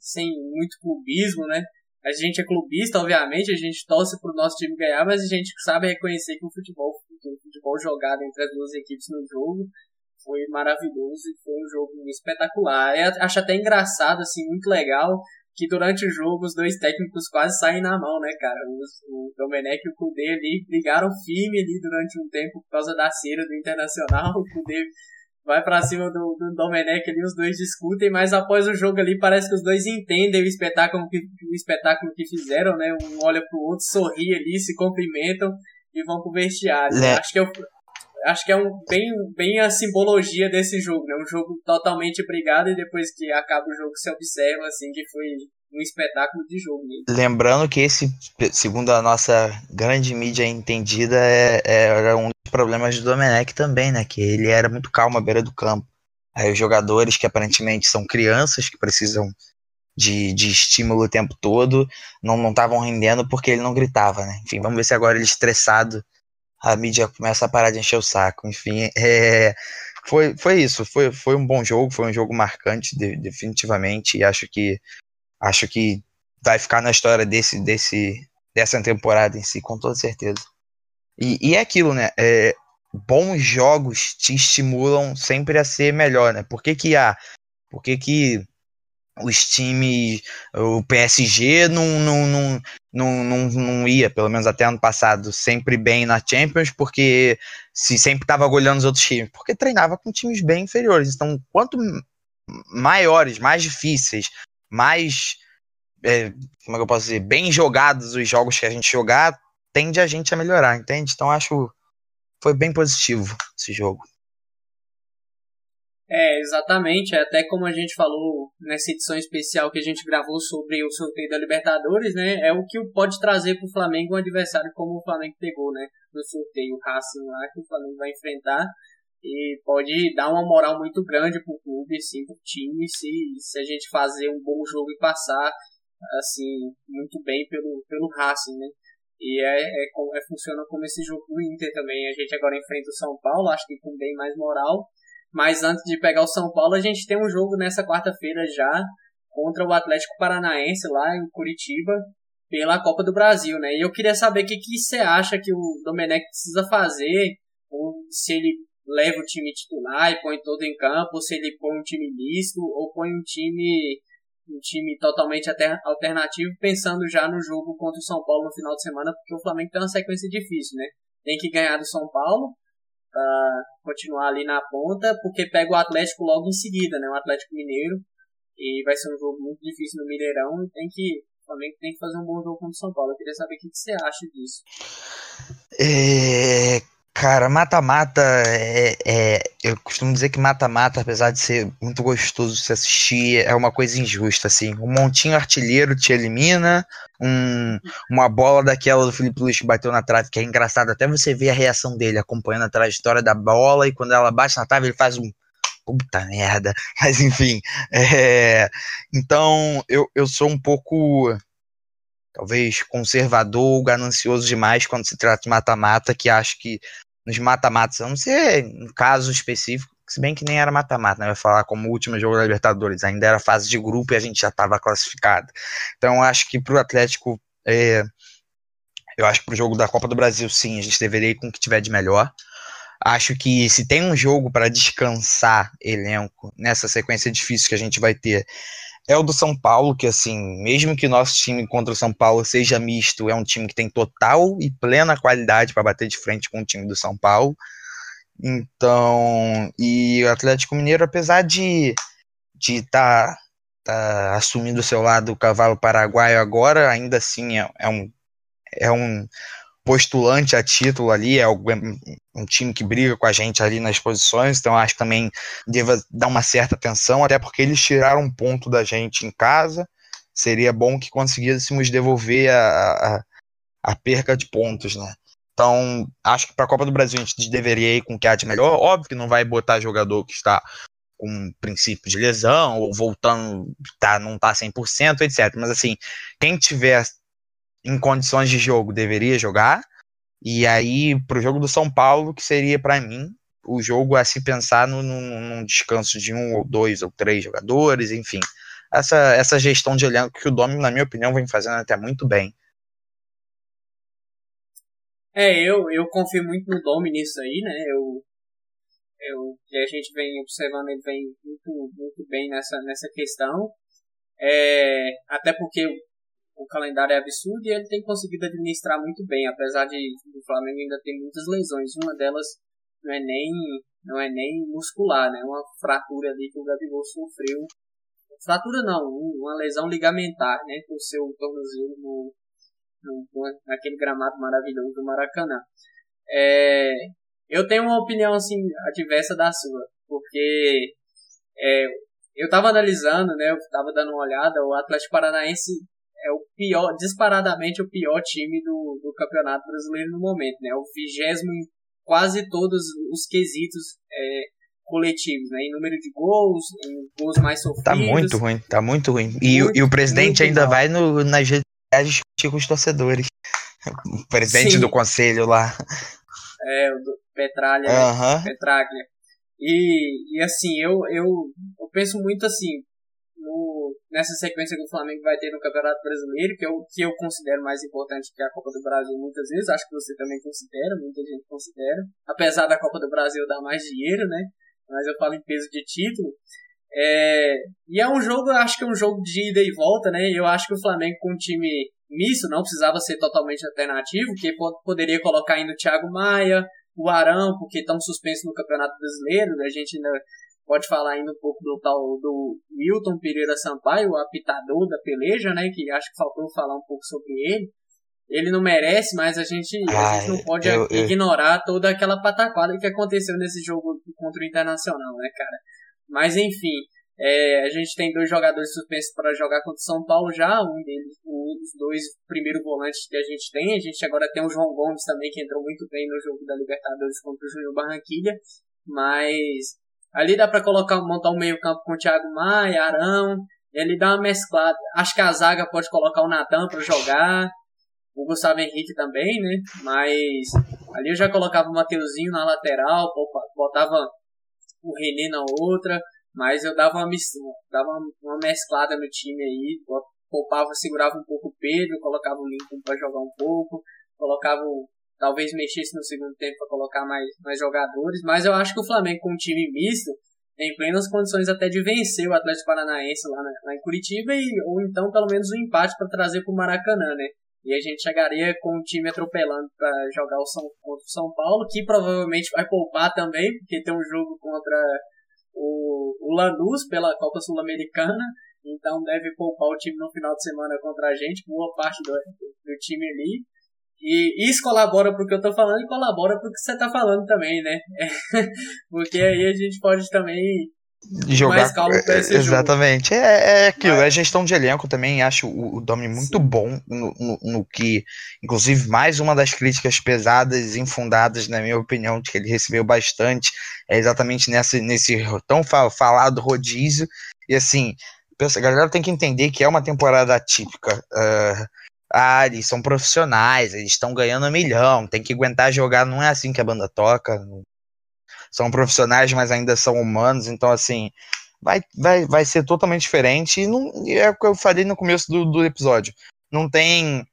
sem muito clubismo, né? A gente é clubista, obviamente, a gente torce pro nosso time ganhar, mas a gente sabe reconhecer que o futebol, que o futebol jogado entre as duas equipes no jogo foi maravilhoso e foi um jogo espetacular. Eu acho até engraçado, assim, muito legal que durante o jogo os dois técnicos quase saem na mão, né, cara? Os, o Domenech e o Kudê ali brigaram firme ali durante um tempo por causa da cera do Internacional. [laughs] O Kudê vai para cima do, do Domenech ali, os dois discutem, mas após o jogo ali parece que os dois entendem o espetáculo que, o espetáculo que fizeram, né? Um olha pro outro, sorri ali, se cumprimentam e vão pro vestiário. É. Acho que é o, acho que é um, bem, bem a simbologia desse jogo, né? Um jogo totalmente brigado e depois que acaba o jogo se observa assim que foi um espetáculo de jogo. Mesmo. Lembrando que esse, segundo a nossa grande mídia entendida, é, é, era um dos problemas do Domenech também, né? Que ele era muito calmo à beira do campo. Aí os jogadores que aparentemente são crianças que precisam de, de estímulo o tempo todo não estavam rendendo porque ele não gritava, né? Enfim, vamos ver se agora ele estressado a mídia começa a parar de encher o saco. Enfim, é, foi, foi isso. Foi, foi um bom jogo, foi um jogo marcante, de, definitivamente. E acho que acho que vai ficar na história desse, desse, dessa temporada em si, com toda certeza. E, e é aquilo, né? É, bons jogos te estimulam sempre a ser melhor, né? Por que, que há? Por que, que os times, o PSG não, não, não, não, não, não ia, pelo menos até ano passado, sempre bem na Champions, porque se sempre estava goleando os outros times, porque treinava com times bem inferiores. Então, quanto maiores, mais difíceis, mais, é, como é que eu posso dizer, bem jogados os jogos que a gente jogar, tende a gente a melhorar, entende? Então, acho foi bem positivo esse jogo. É, exatamente. Até como a gente falou nessa edição especial que a gente gravou sobre o sorteio da Libertadores, né? É o que pode trazer para o Flamengo um adversário como o Flamengo pegou, né? No sorteio, o Racing lá, que o Flamengo vai enfrentar. E pode dar uma moral muito grande para o clube, assim, para o time, se, se a gente fazer um bom jogo e passar, assim, muito bem pelo, pelo Racing, né? E é, é, é, funciona como esse jogo do Inter também. A gente agora enfrenta o São Paulo, acho que com bem mais moral. Mas antes de pegar o São Paulo, a gente tem um jogo nessa quarta-feira já contra o Atlético Paranaense lá em Curitiba pela Copa do Brasil, né? E eu queria saber o que, que você acha que o Domenech precisa fazer, ou se ele leva o time titular e põe todo em campo, ou se ele põe um time misto, ou põe um time um time totalmente alternativo, pensando já no jogo contra o São Paulo no final de semana, porque o Flamengo tem uma sequência difícil, né? Tem que ganhar do São Paulo para continuar ali na ponta, porque pega o Atlético logo em seguida, né? O Atlético Mineiro. E vai ser um jogo muito difícil no Mineirão e tem que. O Flamengo tem que fazer um bom jogo contra o São Paulo. Eu queria saber o que você acha disso. É, Cara, mata-mata é, é, Eu costumo dizer que mata-mata, apesar de ser muito gostoso se assistir, é uma coisa injusta, assim. Um montinho artilheiro te elimina, um, uma bola daquela do Felipe Luiz que bateu na trave, que é engraçado, até você ver a reação dele acompanhando a trajetória da bola, e quando ela bate na trave, ele faz um. Puta merda. [laughs] Mas enfim. É, então, eu, eu sou um pouco talvez conservador ou ganancioso demais quando se trata de mata-mata, que acho que nos mata-matas, a não ser um caso específico, se bem que nem era mata-mata, né? Vai falar como último jogo da Libertadores, ainda era fase de grupo e a gente já estava classificado. Então acho que para o Atlético, é, eu acho que para o jogo da Copa do Brasil, sim, a gente deveria ir com o que tiver de melhor. Acho que se tem um jogo para descansar elenco nessa sequência difícil que a gente vai ter, é o do São Paulo, que assim, mesmo que nosso time contra o São Paulo seja misto, é um time que tem total e plena qualidade para bater de frente com o time do São Paulo. Então, e o Atlético Mineiro, apesar de de estar tá, tá assumindo o seu lado o cavalo paraguaio agora, ainda assim é, é um é um postulante a título ali, é um time que briga com a gente ali nas posições, então acho que também deva dar uma certa atenção, até porque eles tiraram um ponto da gente em casa, seria bom que conseguíssemos devolver a, a, a perca de pontos, né? Então, acho que para a Copa do Brasil a gente deveria ir com o que há de melhor. Óbvio que não vai botar jogador que está com princípio de lesão, ou voltando, tá, não está 100%, etc. Mas, assim, quem tiver em condições de jogo deveria jogar. E aí, pro jogo do São Paulo, que seria para mim o jogo a se pensar no, num descanso de um ou dois ou três jogadores, enfim. Essa, essa gestão de elenco que o Domi, na minha opinião, vem fazendo até muito bem. É, eu, eu confio muito no Domi nisso aí, né? Eu, eu, a gente vem observando, ele vem muito, muito bem nessa, nessa questão. É, até porque o calendário é absurdo e ele tem conseguido administrar muito bem, apesar de o Flamengo ainda ter muitas lesões. Uma delas não é nem não é nem muscular, né? Uma fratura ali que o Gabigol sofreu. Fratura não, uma lesão ligamentar, né? Com o seu tornozelo no, no, naquele gramado maravilhoso do Maracanã. É, eu tenho uma opinião assim adversa da sua, porque é, eu estava analisando, né? Eu estava dando uma olhada, o Atlético Paranaense é o pior, disparadamente o pior time do, do Campeonato Brasileiro no momento, né? O vigésimo em quase todos os quesitos é, coletivos, né? Em número de gols, em gols mais sofridos. Tá muito ruim, tá muito ruim. E, muito, e o presidente ainda mal. vai no, nas redes discutir com os torcedores. O presidente Sim. do conselho lá. É, o do Petralha, uhum. Petraglia. E, e assim, eu, eu, eu penso muito assim, nessa sequência que o Flamengo vai ter no Campeonato Brasileiro, que eu, que eu considero mais importante que a Copa do Brasil muitas vezes, acho que você também considera, muita gente considera, apesar da Copa do Brasil dar mais dinheiro, né? Mas eu falo em peso de título. É, e é um jogo, acho que é um jogo de ida e volta, né? Eu acho que o Flamengo com um time misto não precisava ser totalmente alternativo, que poderia colocar ainda o Thiago Maia, o Arão, porque estão suspensos no Campeonato Brasileiro. A gente ainda pode falar ainda um pouco do tal do Milton Pereira Sampaio, o apitador da peleja, né? Que acho que faltou falar um pouco sobre ele. Ele não merece, mas a gente, a gente não pode eu, ignorar eu... toda aquela pataquada que aconteceu nesse jogo contra o Internacional, né, cara? Mas enfim, é, a gente tem dois jogadores suspensos para jogar contra o São Paulo já, um deles, um dos dois primeiros volantes que a gente tem. A gente agora tem o João Gomes também, que entrou muito bem no jogo da Libertadores contra o Júnior Barranquilha. Mas ali dá para colocar, montar um meio campo com o Thiago Maia, Arão, e ali dá uma mesclada. Acho que a zaga pode colocar o Natan para jogar, o Gustavo Henrique também, né? Mas ali eu já colocava o Mateuzinho na lateral, botava o René na outra, mas eu dava uma, dava uma mesclada no time aí, poupava, segurava um pouco o Pedro, colocava o Lincoln para jogar um pouco, colocava talvez mexesse no segundo tempo para colocar mais, mais jogadores, mas eu acho que o Flamengo com um time misto tem plenas condições até de vencer o Atlético Paranaense lá, na, lá em Curitiba e, ou então pelo menos um empate para trazer para o Maracanã, né? E a gente chegaria com o time atropelando para jogar o São, contra o São Paulo, que provavelmente vai poupar também, porque tem um jogo contra o, o Lanús pela Copa Sul-Americana, então deve poupar o time no final de semana contra a gente, boa parte do, do time ali. E isso colabora pro que eu tô falando e colabora pro que você tá falando também, né? [laughs] porque aí a gente pode também jogar mais calmo pra esse exatamente jogo. É, é aquilo Mas... é gestão de elenco também acho o, o Domi muito Sim. bom no, no, no, que inclusive mais uma das críticas pesadas infundadas na minha opinião de que ele recebeu bastante é exatamente nessa, nesse tão falado rodízio e assim a galera tem que entender que é uma temporada atípica uh, ah, eles são profissionais, eles estão ganhando um milhão, tem que aguentar jogar, não é assim que a banda toca, são profissionais, mas ainda são humanos, então assim, vai, vai, vai ser totalmente diferente. E, não, é o que eu falei no começo do, do episódio. Não tem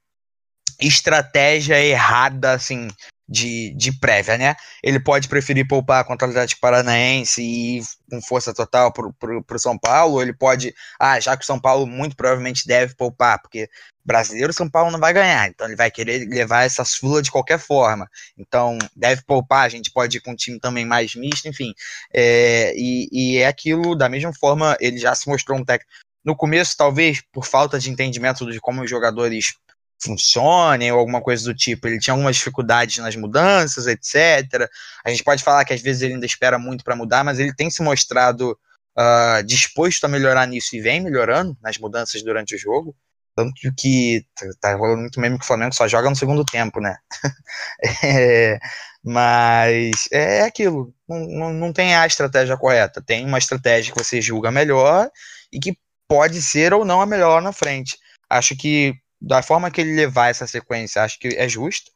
estratégia errada, assim, de, de prévia, né? Ele pode preferir poupar contra o Atlético Paranaense e ir com força total pro, pro, pro São Paulo, ele pode, ah, já que o São Paulo muito provavelmente deve poupar, porque brasileiro São Paulo não vai ganhar, então ele vai querer levar essa sula de qualquer forma, então deve poupar, a gente pode ir com um time também mais misto, enfim, é, e, e é aquilo, da mesma forma, ele já se mostrou um técnico, no começo, talvez, por falta de entendimento de como os jogadores funcionem ou alguma coisa do tipo. Ele tinha algumas dificuldades nas mudanças, etc. A gente pode falar que às vezes ele ainda espera muito para mudar, mas ele tem se mostrado uh, disposto a melhorar nisso e vem melhorando nas mudanças durante o jogo. Tanto que tá, tá rolando muito mesmo que o Flamengo só joga no segundo tempo, né? [laughs] é, mas é aquilo. Não, não, não tem a estratégia correta. Tem uma estratégia que você julga melhor e que pode ser ou não a melhor na frente. Acho que da forma que ele levar essa sequência, acho que é justo.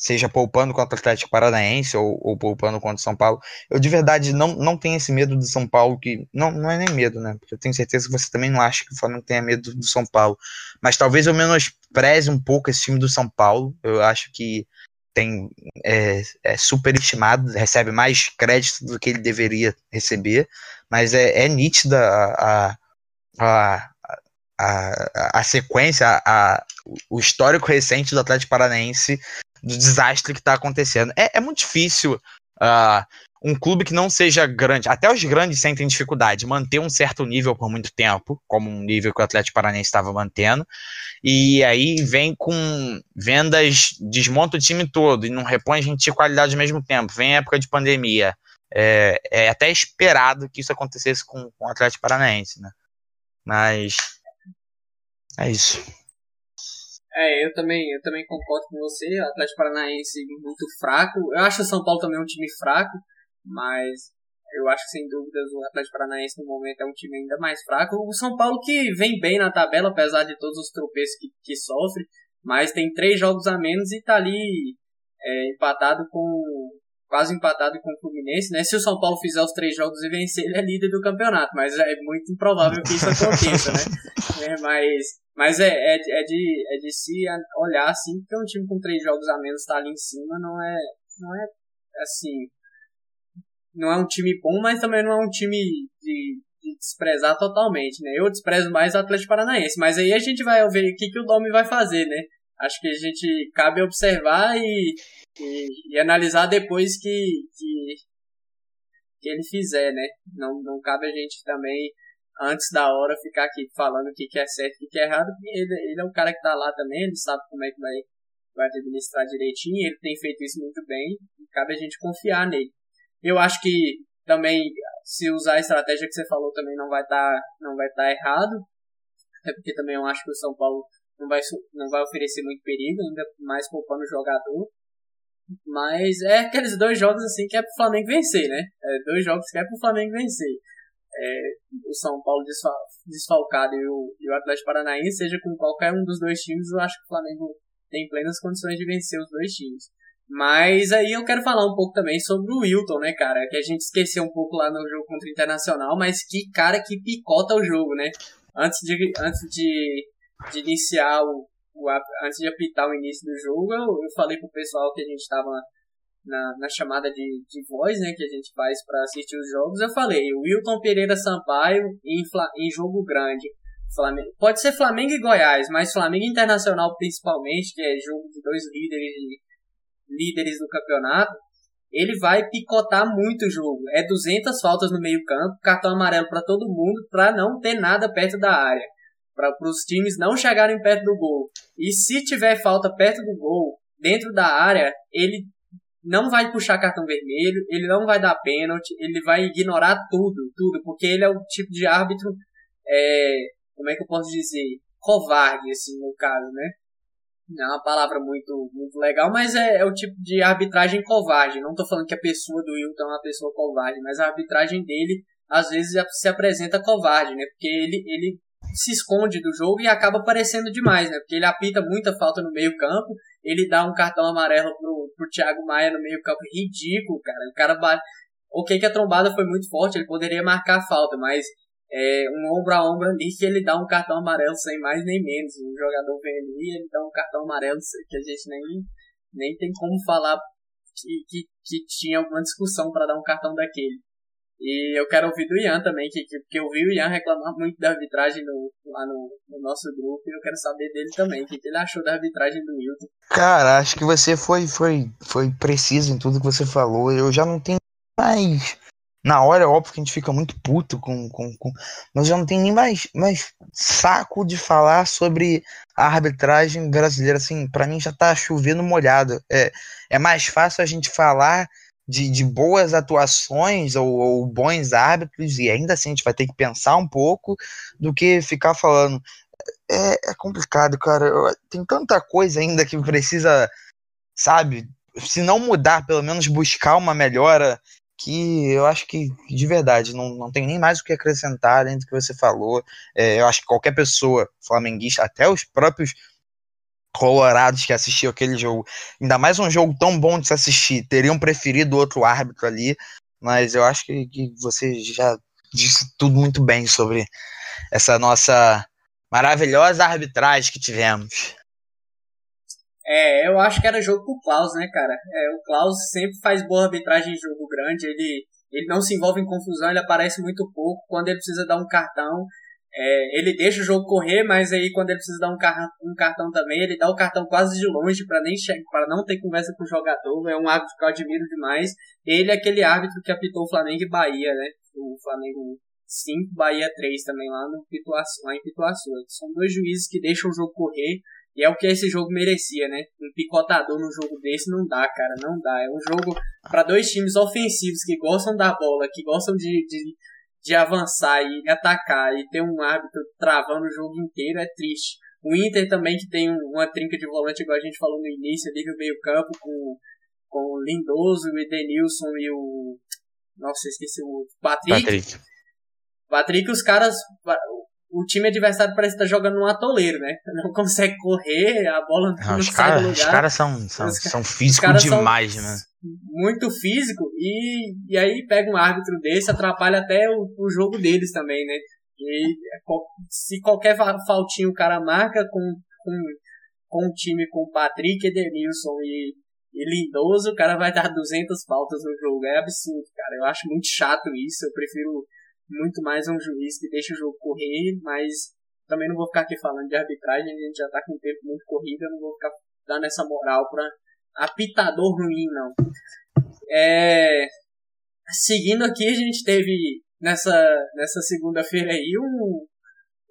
Seja poupando contra o Atlético Paranaense ou, ou poupando contra o São Paulo. Eu de verdade não, não tenho esse medo do São Paulo, que. Não, não é nem medo, né? Porque eu tenho certeza que você também não acha que o Flamengo tenha medo do São Paulo. Mas talvez eu menospreze um pouco esse time do São Paulo. Eu acho que tem é, é superestimado, recebe mais crédito do que ele deveria receber, mas é, é nítida a, a, a, a sequência, a, o histórico recente do Atlético Paranaense, do desastre que está acontecendo. É, é, muito difícil uh, um clube que não seja grande, até os grandes sentem dificuldade, manter um certo nível por muito tempo, como um nível que o Atlético Paranaense estava mantendo, e aí vem com vendas, desmonta o time todo e não repõe a gente de qualidade ao mesmo tempo. Vem época de pandemia. É, é até esperado que isso acontecesse com, com o Atlético Paranaense, né? Mas é isso. É, eu também, eu também concordo com você. O Atlético Paranaense muito fraco. Eu acho o São Paulo também um time fraco, mas eu acho que sem dúvidas o Atlético Paranaense no momento é um time ainda mais fraco. O São Paulo que vem bem na tabela, apesar de todos os tropeços que, que sofre, mas tem três jogos a menos e tá ali é, empatado com quase empatado com o Fluminense, né? Se o São Paulo fizer os três jogos e vencer, ele é líder do campeonato, mas é muito improvável que isso [laughs] aconteça, né? É, mas mas é, é, é, de, é de se olhar assim, porque um time com três jogos a menos tá ali em cima não é, não é assim, não é um time bom, mas também não é um time de, de de desprezar totalmente, né? Eu desprezo mais o Atlético Paranaense, mas aí a gente vai ver o que, que o Domi vai fazer, né? Acho que a gente cabe observar e, e, e analisar depois que, que, que ele fizer, né? Não, não cabe a gente também antes da hora ficar aqui falando o que, que é certo e o que, é errado, porque ele, ele é um cara que tá lá também, ele sabe como é que vai, vai administrar direitinho, ele tem feito isso muito bem, e cabe a gente confiar nele. Eu acho que também, se usar a estratégia que você falou, também não vai estar tá, não vai tá errado, até porque também eu acho que o São Paulo não vai, não vai oferecer muito perigo, ainda mais poupando o jogador. Mas é aqueles dois jogos assim que é pro Flamengo vencer, né? É dois jogos que é pro Flamengo vencer é, o São Paulo desfalcado e o, e o Atlético Paranaense, seja com qualquer um dos dois times, eu acho que o Flamengo tem plenas condições de vencer os dois times. Mas aí eu quero falar um pouco também sobre o Wilton, né, cara? Que a gente esqueceu um pouco lá no jogo contra o Internacional, mas que cara que picota o jogo, né? Antes de, antes de, de iniciar o, antes de apitar o início do jogo, eu, eu falei pro pessoal que a gente tava na, na chamada de, de voz, né, que a gente faz para assistir os jogos, eu falei, o Wilton Pereira Sampaio em, em jogo grande. Flamengo, pode ser Flamengo e Goiás, mas Flamengo Internacional principalmente, que é jogo de dois líderes, líderes do campeonato, ele vai picotar muito o jogo. É 200 faltas no meio campo, cartão amarelo para todo mundo, para não ter nada perto da área. Para os times não chegarem perto do gol. E se tiver falta perto do gol, dentro da área, ele não vai puxar cartão vermelho, ele não vai dar pênalti, ele vai ignorar tudo, tudo, porque ele é o tipo de árbitro, é, como é que eu posso dizer, covarde, assim, no caso, né? Não é uma palavra muito, muito legal, mas é, é o tipo de arbitragem covarde. Não tô falando que a pessoa do Wilton é uma pessoa covarde, mas a arbitragem dele, às vezes, se apresenta covarde, né? Porque ele, ele se esconde do jogo e acaba aparecendo demais, né? Porque ele apita muita falta no meio campo, ele dá um cartão amarelo pro, pro Thiago Maia no meio campo, ridículo, cara. O cara bate... Ok que a trombada foi muito forte, ele poderia marcar a falta, mas é, um ombro a ombro ali que ele dá um cartão amarelo sem mais nem menos. O jogador vem ali ele dá um cartão amarelo que a gente nem, nem tem como falar que, que, que tinha alguma discussão para dar um cartão daquele. E eu quero ouvir do Ian também, que, que, porque eu vi o Ian reclamar muito da arbitragem no, lá no, no nosso grupo e eu quero saber dele também, o que, que ele achou da arbitragem do Wilton. Cara, acho que você foi, foi, foi preciso em tudo que você falou. Eu já não tenho mais. Na hora, é óbvio que a gente fica muito puto com. com, com mas eu não tenho nem mais, mais saco de falar sobre a arbitragem brasileira. Assim, para mim já tá chovendo molhado. É, é mais fácil a gente falar de, de boas atuações ou, ou, bons árbitros, e ainda assim a gente vai ter que pensar um pouco, do que ficar falando. É, é complicado, cara. Tem tanta coisa ainda que precisa, sabe? Se não mudar, pelo menos buscar uma melhora que eu acho que, de verdade, não, não tem nem mais o que acrescentar além do que você falou. É, eu acho que qualquer pessoa flamenguista, até os próprios colorados que assistiam aquele jogo, ainda mais um jogo tão bom de se assistir, teriam preferido outro árbitro ali, mas eu acho que, que você já disse tudo muito bem sobre essa nossa maravilhosa arbitragem que tivemos. É, eu acho que era jogo pro Klaus, né, cara? É, o Klaus sempre faz boa arbitragem em jogo grande, ele, ele não se envolve em confusão, ele aparece muito pouco. Quando ele precisa dar um cartão, é, ele deixa o jogo correr, mas aí quando ele precisa dar um, car um cartão também, ele dá o cartão quase de longe para nem para não ter conversa com o jogador. É um árbitro que eu admiro demais. Ele é aquele árbitro que apitou o Flamengo e Bahia, né? O Flamengo 5, Bahia 3 também lá no Pituaçu, lá em Pituaçu. São dois juízes que deixam o jogo correr e é o que esse jogo merecia, né? Um picotador num jogo desse não dá, cara, não dá. É um jogo para dois times ofensivos que gostam da bola, que gostam de, de de avançar e atacar e ter um árbitro travando o jogo inteiro é triste. O Inter também que tem uma trinca de volante, igual a gente falou no início, ali no meio campo, com, com o Lindoso, o Edenilson e o... Nossa, esqueci o Patrick. Patrick. Patrick, os caras... O time adversário parece estar jogando num atoleiro, né? Não consegue correr, a bola não, não os sai cara, do lugar. Os caras são, são, são físicos demais, são, né? muito físico e, e aí pega um árbitro desse, atrapalha até o, o jogo deles também, né? E se qualquer faltinha o cara marca com, com, com um time com Patrick, Edenilson e, e Lindoso, o cara vai dar 200 faltas no jogo. É absurdo, cara. Eu acho muito chato isso. Eu prefiro muito mais um juiz que deixa o jogo correr, mas também não vou ficar aqui falando de arbitragem, a gente já tá com um tempo muito corrido, eu não vou ficar dando essa moral pra apitador ruim, não. É, seguindo aqui, a gente teve nessa, nessa segunda-feira aí um,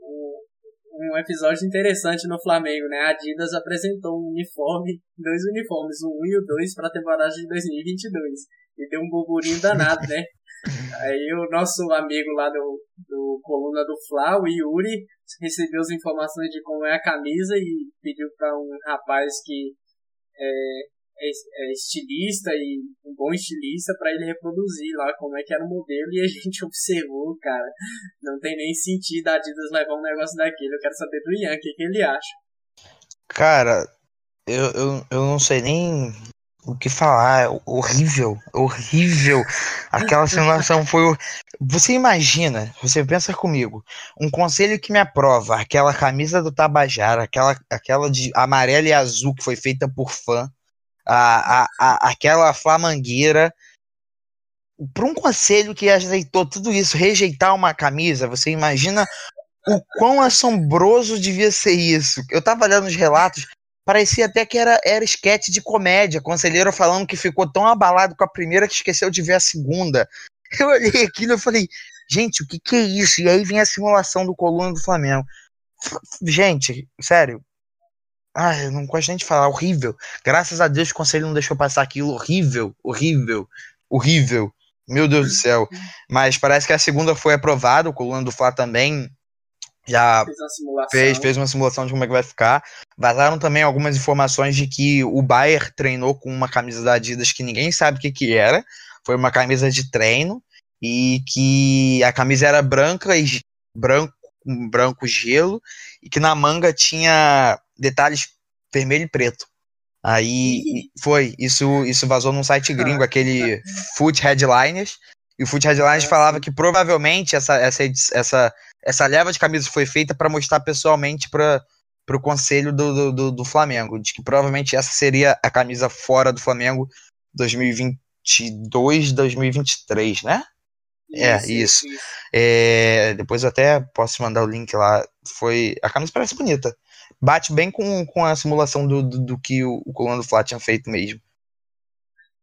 um, um episódio interessante no Flamengo, né? A Adidas apresentou um uniforme, dois uniformes, o 1 e o 2 para a temporada de 2022. E deu um burburinho danado, né? Aí o nosso amigo lá do, do coluna do Fla, o Yuri, recebeu as informações de como é a camisa e pediu para um rapaz que é, é, é, estilista e um bom estilista para ele reproduzir lá como é que era o modelo e a [laughs] gente observou, cara, não tem nem sentido a Adidas levar um negócio daquele. Eu quero saber do Ian, o que, que ele acha. Cara, eu, eu, eu não sei nem o que falar, horrível, horrível. Aquela simulação foi. Você imagina, você pensa comigo, um conselho que me aprova aquela camisa do Tabajara, aquela, aquela de amarelo e azul que foi feita por fã, a, a, a aquela flamangueira. Para um conselho que aceitou tudo isso, rejeitar uma camisa, você imagina o quão assombroso devia ser isso. Eu tava olhando os relatos, parecia até que era, era esquete de comédia. Conselheiro falando que ficou tão abalado com a primeira que esqueceu de ver a segunda. [laughs] Eu olhei aquilo e falei, gente, o que, que é isso? E aí vem a simulação do coluna do Flamengo. Gente, sério. Ah, eu não gosto nem de falar, horrível. Graças a Deus o conselho não deixou passar aquilo. Horrível, horrível, horrível. Meu Deus do céu. Mas parece que a segunda foi aprovada, o coluna do Fla também já fez uma, fez, fez uma simulação de como é que vai ficar. Vazaram também algumas informações de que o Bayer treinou com uma camisa da Adidas que ninguém sabe o que, que era. Foi uma camisa de treino e que a camisa era branca e branco, branco gelo e que na manga tinha detalhes vermelho e preto. Aí foi, isso, isso vazou num site gringo, aquele Foot Headliners, e o Foot Headliners falava que provavelmente essa, essa, essa essa leva de camisas foi feita para mostrar pessoalmente para o conselho do, do, do, Flamengo, de que provavelmente essa seria a camisa fora do Flamengo 2022, 2023, né? É, isso, é, isso. isso. É, depois eu até posso mandar o link lá. Foi A camisa parece bonita. Bate bem com, com a simulação do, do, do que o, o Coluna do Flá tinha feito mesmo.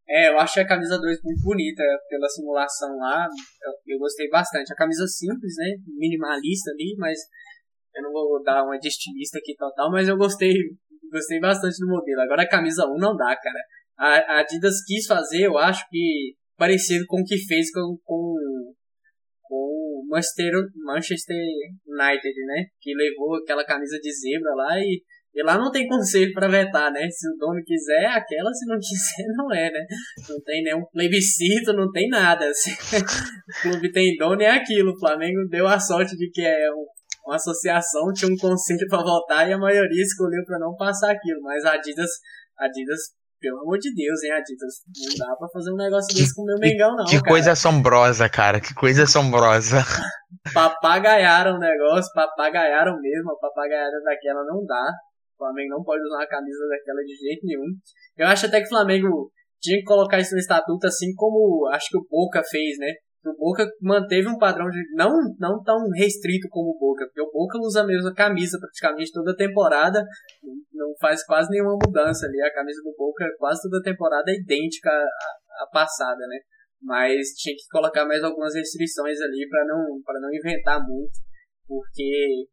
É, eu achei a camisa 2 muito bonita pela simulação lá. Eu, eu, gostei bastante. A camisa simples, né? Minimalista ali, mas eu não vou dar uma de estilista aqui total, mas eu gostei, gostei bastante do modelo. Agora a camisa 1 não dá, cara. A, a Adidas quis fazer, eu acho que parecido com o que fez com, com, com Manchester, Manchester United, né? Que levou aquela camisa de zebra lá e e lá não tem conselho para vetar, né? Se o dono quiser, é aquela, se não [laughs] quiser, não é, né? Não tem nenhum plebiscito, não tem nada. Se [laughs] o clube tem dono, é aquilo. O Flamengo deu a sorte de que é um, uma associação, tinha um conselho para votar e a maioria escolheu para não passar aquilo. Mas a Adidas, Adidas, pelo amor de Deus, hein, Adidas? Não dá pra fazer um negócio desse com o meu Mengão, não. Que cara. coisa assombrosa, cara. Que coisa assombrosa. papagaiaram o negócio, papagaiaram mesmo. A papagaiada daquela não dá. O Flamengo não pode usar uma camisa daquela de jeito nenhum. Eu acho até que o Flamengo tinha que colocar isso no estatuto, assim como acho que o Boca fez, né? O Boca manteve um padrão de não, não tão restrito como o Boca, porque o Boca usa a mesma camisa praticamente toda a temporada, não faz quase nenhuma mudança ali. A camisa do Boca quase toda a temporada é idêntica à, à passada, né? Mas tinha que colocar mais algumas restrições ali para não, pra não inventar muito, porque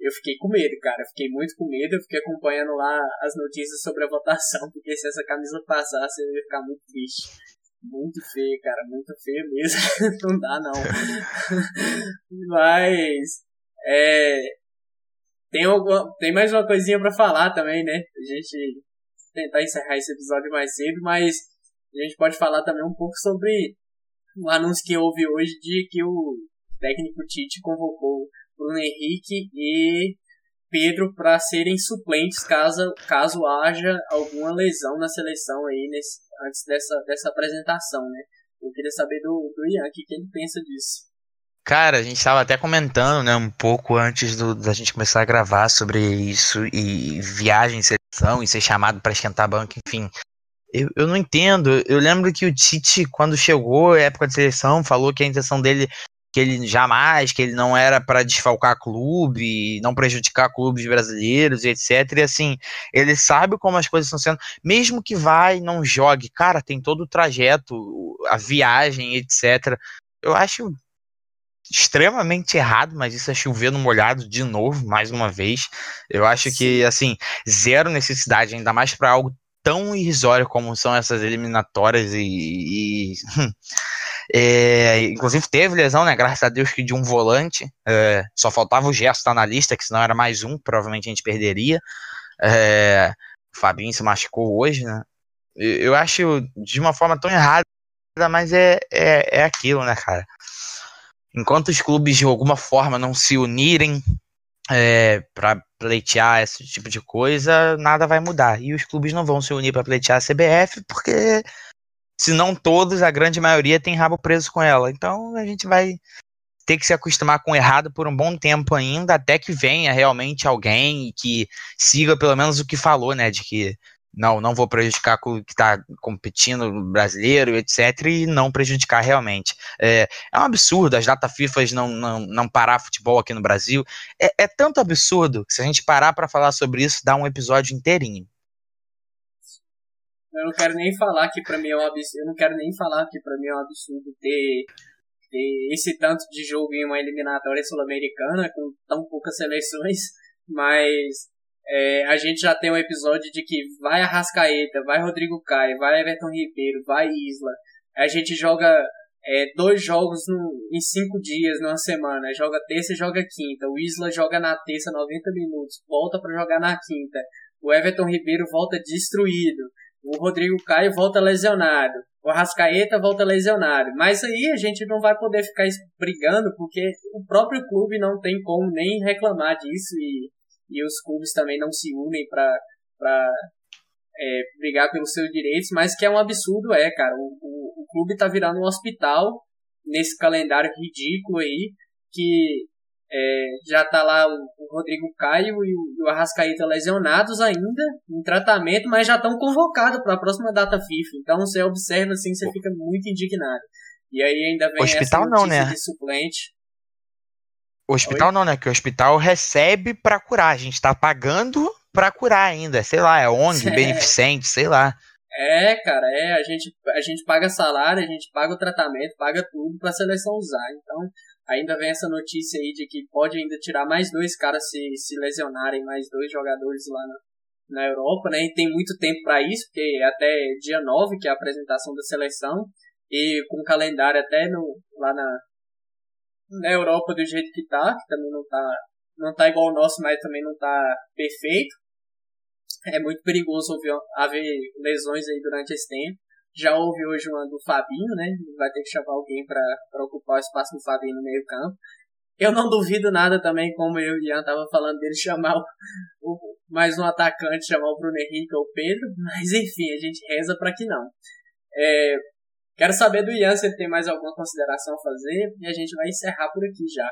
eu fiquei com medo, cara. fiquei muito com medo. Eu fiquei acompanhando lá as notícias sobre a votação, [laughs] porque se essa camisa passasse, eu ia ficar muito triste. Muito feio, cara. Muito feio mesmo. [laughs] não dá, não. [laughs] Mas. É. Tem, alguma, tem mais uma coisinha para falar também, né? A gente tentar encerrar esse episódio mais cedo, mas a gente pode falar também um pouco sobre um anúncio que houve hoje de que o técnico Tite convocou Bruno Henrique e Pedro para serem suplentes caso, caso haja alguma lesão na seleção aí nesse, antes dessa, dessa apresentação, né? Eu queria saber do, do Ian o que, que ele pensa disso. Cara, a gente estava até comentando, né, um pouco antes do, da gente começar a gravar sobre isso e viagem em seleção e ser chamado para esquentar banco, enfim. Eu, eu não entendo. Eu lembro que o Tite, quando chegou, época de seleção, falou que a intenção dele que ele jamais, que ele não era para desfalcar clube, não prejudicar clubes brasileiros, etc. E assim, ele sabe como as coisas estão sendo, mesmo que vai e não jogue, cara, tem todo o trajeto, a viagem, etc. Eu acho extremamente errado, mas isso é chover no molhado de novo, mais uma vez. Eu acho que, assim, zero necessidade, ainda mais para algo tão irrisório como são essas eliminatórias e. e é, inclusive teve lesão, né? Graças a Deus que de um volante. É, só faltava o gesto estar na lista, que senão era mais um, provavelmente a gente perderia. É, o Fabinho se machucou hoje, né? Eu acho de uma forma tão errada, mas é, é, é aquilo, né, cara? Enquanto os clubes de alguma forma não se unirem é, para pleitear esse tipo de coisa, nada vai mudar. E os clubes não vão se unir para pleitear a CBF, porque se não todos, a grande maioria tem rabo preso com ela. Então a gente vai ter que se acostumar com o errado por um bom tempo ainda, até que venha realmente alguém que siga pelo menos o que falou, né? De que não, não vou prejudicar o que está competindo brasileiro, etc., e não prejudicar realmente. É, é um absurdo as data FIFA não, não, não parar futebol aqui no Brasil. É, é tanto absurdo que se a gente parar para falar sobre isso, dá um episódio inteirinho. Eu não quero nem falar que para mim é um absurdo. Eu não quero nem falar que para mim é um absurdo ter, ter esse tanto de jogo em uma eliminatória sul-americana com tão poucas seleções, [laughs] mas é, a gente já tem um episódio de que vai Arrascaeta, vai Rodrigo Caio, vai Everton Ribeiro, vai Isla. A gente joga é, dois jogos no, em cinco dias, numa semana. Joga terça e joga quinta. O Isla joga na terça 90 minutos, volta para jogar na quinta. O Everton Ribeiro volta destruído. O Rodrigo Caio volta lesionado. O Arrascaeta volta lesionado. Mas aí a gente não vai poder ficar brigando porque o próprio clube não tem como nem reclamar disso e e os clubes também não se unem para é, brigar pelos seus direitos, mas que é um absurdo, é, cara. O, o, o clube tá virando um hospital nesse calendário ridículo aí, que é, já tá lá o, o Rodrigo Caio e o, o, Arrascaeta lesionados ainda, em tratamento, mas já estão convocados para a próxima data FIFA. Então você observa assim, você fica muito indignado. E aí ainda vem Hospital essa não, né? de suplente. O hospital Oi? não, né? Que o hospital recebe para curar. A gente tá pagando para curar ainda. Sei lá, é ONG, [laughs] é. beneficente, sei lá. É, cara, é. A gente, a gente paga salário, a gente paga o tratamento, paga tudo pra seleção usar. Então, ainda vem essa notícia aí de que pode ainda tirar mais dois caras se, se lesionarem, mais dois jogadores lá na, na Europa, né? E tem muito tempo para isso, porque é até dia 9, que é a apresentação da seleção, e com o calendário até no, lá na, na Europa do jeito que tá, que também não tá, não tá igual o nosso, mas também não tá perfeito. É muito perigoso haver lesões aí durante esse tempo. Já houve hoje uma do Fabinho, né? Vai ter que chamar alguém para ocupar o espaço do Fabinho no meio campo. Eu não duvido nada também, como eu e o Ian tava falando dele, chamar o, o, mais um atacante, chamar o Bruno Henrique ou o Pedro, [laughs] mas enfim, a gente reza para que não. É, Quero saber do Ian se ele tem mais alguma consideração a fazer e a gente vai encerrar por aqui já.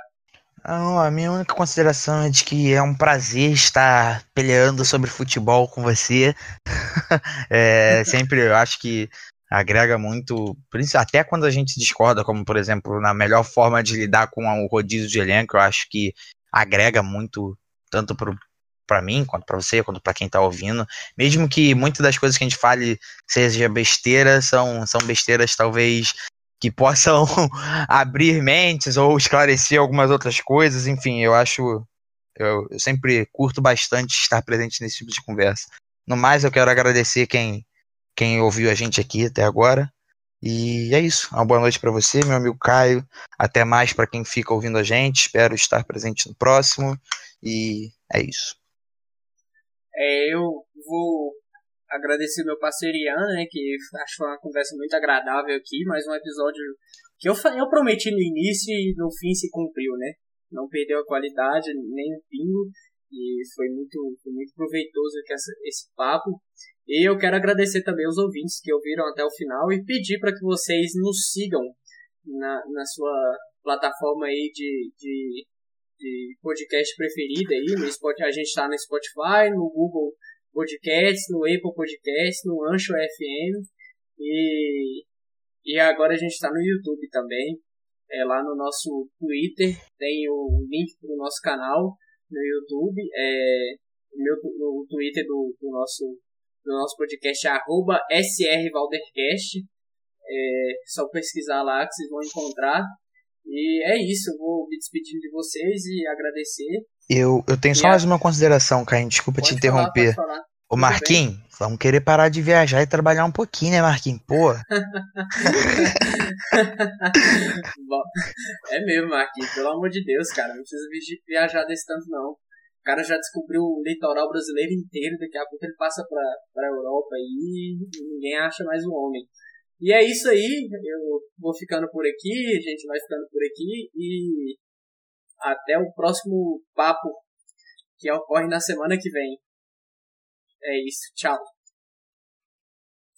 Não, a minha única consideração é de que é um prazer estar peleando sobre futebol com você. [laughs] é, sempre eu acho que agrega muito, até quando a gente discorda, como por exemplo, na melhor forma de lidar com o rodízio de elenco, eu acho que agrega muito, tanto para mim, quanto para você, quanto para quem tá ouvindo. Mesmo que muitas das coisas que a gente fale seja besteira, são, são besteiras talvez que possam [laughs] abrir mentes ou esclarecer algumas outras coisas. Enfim, eu acho. Eu, eu sempre curto bastante estar presente nesse tipo de conversa. No mais, eu quero agradecer quem, quem ouviu a gente aqui até agora. E é isso. Uma boa noite para você, meu amigo Caio. Até mais para quem fica ouvindo a gente. Espero estar presente no próximo. E é isso. É, eu vou agradecer meu parceiro Ian, né, que acho que foi uma conversa muito agradável aqui, mais um episódio que eu, eu prometi no início e no fim se cumpriu, né? Não perdeu a qualidade, nem o pingo, e foi muito, foi muito proveitoso esse papo. E eu quero agradecer também aos ouvintes que ouviram até o final e pedir para que vocês nos sigam na, na sua plataforma aí de, de de podcast preferida aí. No Spotify, a gente está no Spotify, no Google Podcasts, no Apple Podcasts, no Ancho FM e, e agora a gente está no YouTube também. é, lá no nosso Twitter, tem o link pro nosso canal no YouTube, é, o, meu, o Twitter do, do nosso, do nosso podcast é arroba srvaldercast, é só pesquisar lá que vocês vão encontrar. E é isso, eu vou me despedir de vocês e agradecer. Eu, eu tenho só E a- mais uma consideração, Caio, desculpa te Pode falar, interromper. falar. Ô Tudo Marquinhos, vamos querer parar de viajar e trabalhar um pouquinho, né, Marquinhos? Pô, [laughs] é mesmo, Marquinhos, pelo amor de Deus, cara, não precisa vi- viajar desse tanto, não. O cara já descobriu o litoral brasileiro inteiro, daqui a pouco ele passa pra, pra Europa e ninguém acha mais um homem. E é isso aí, eu vou ficando por aqui, a gente vai ficando por aqui e até o próximo papo que ocorre na semana que vem. É isso, tchau.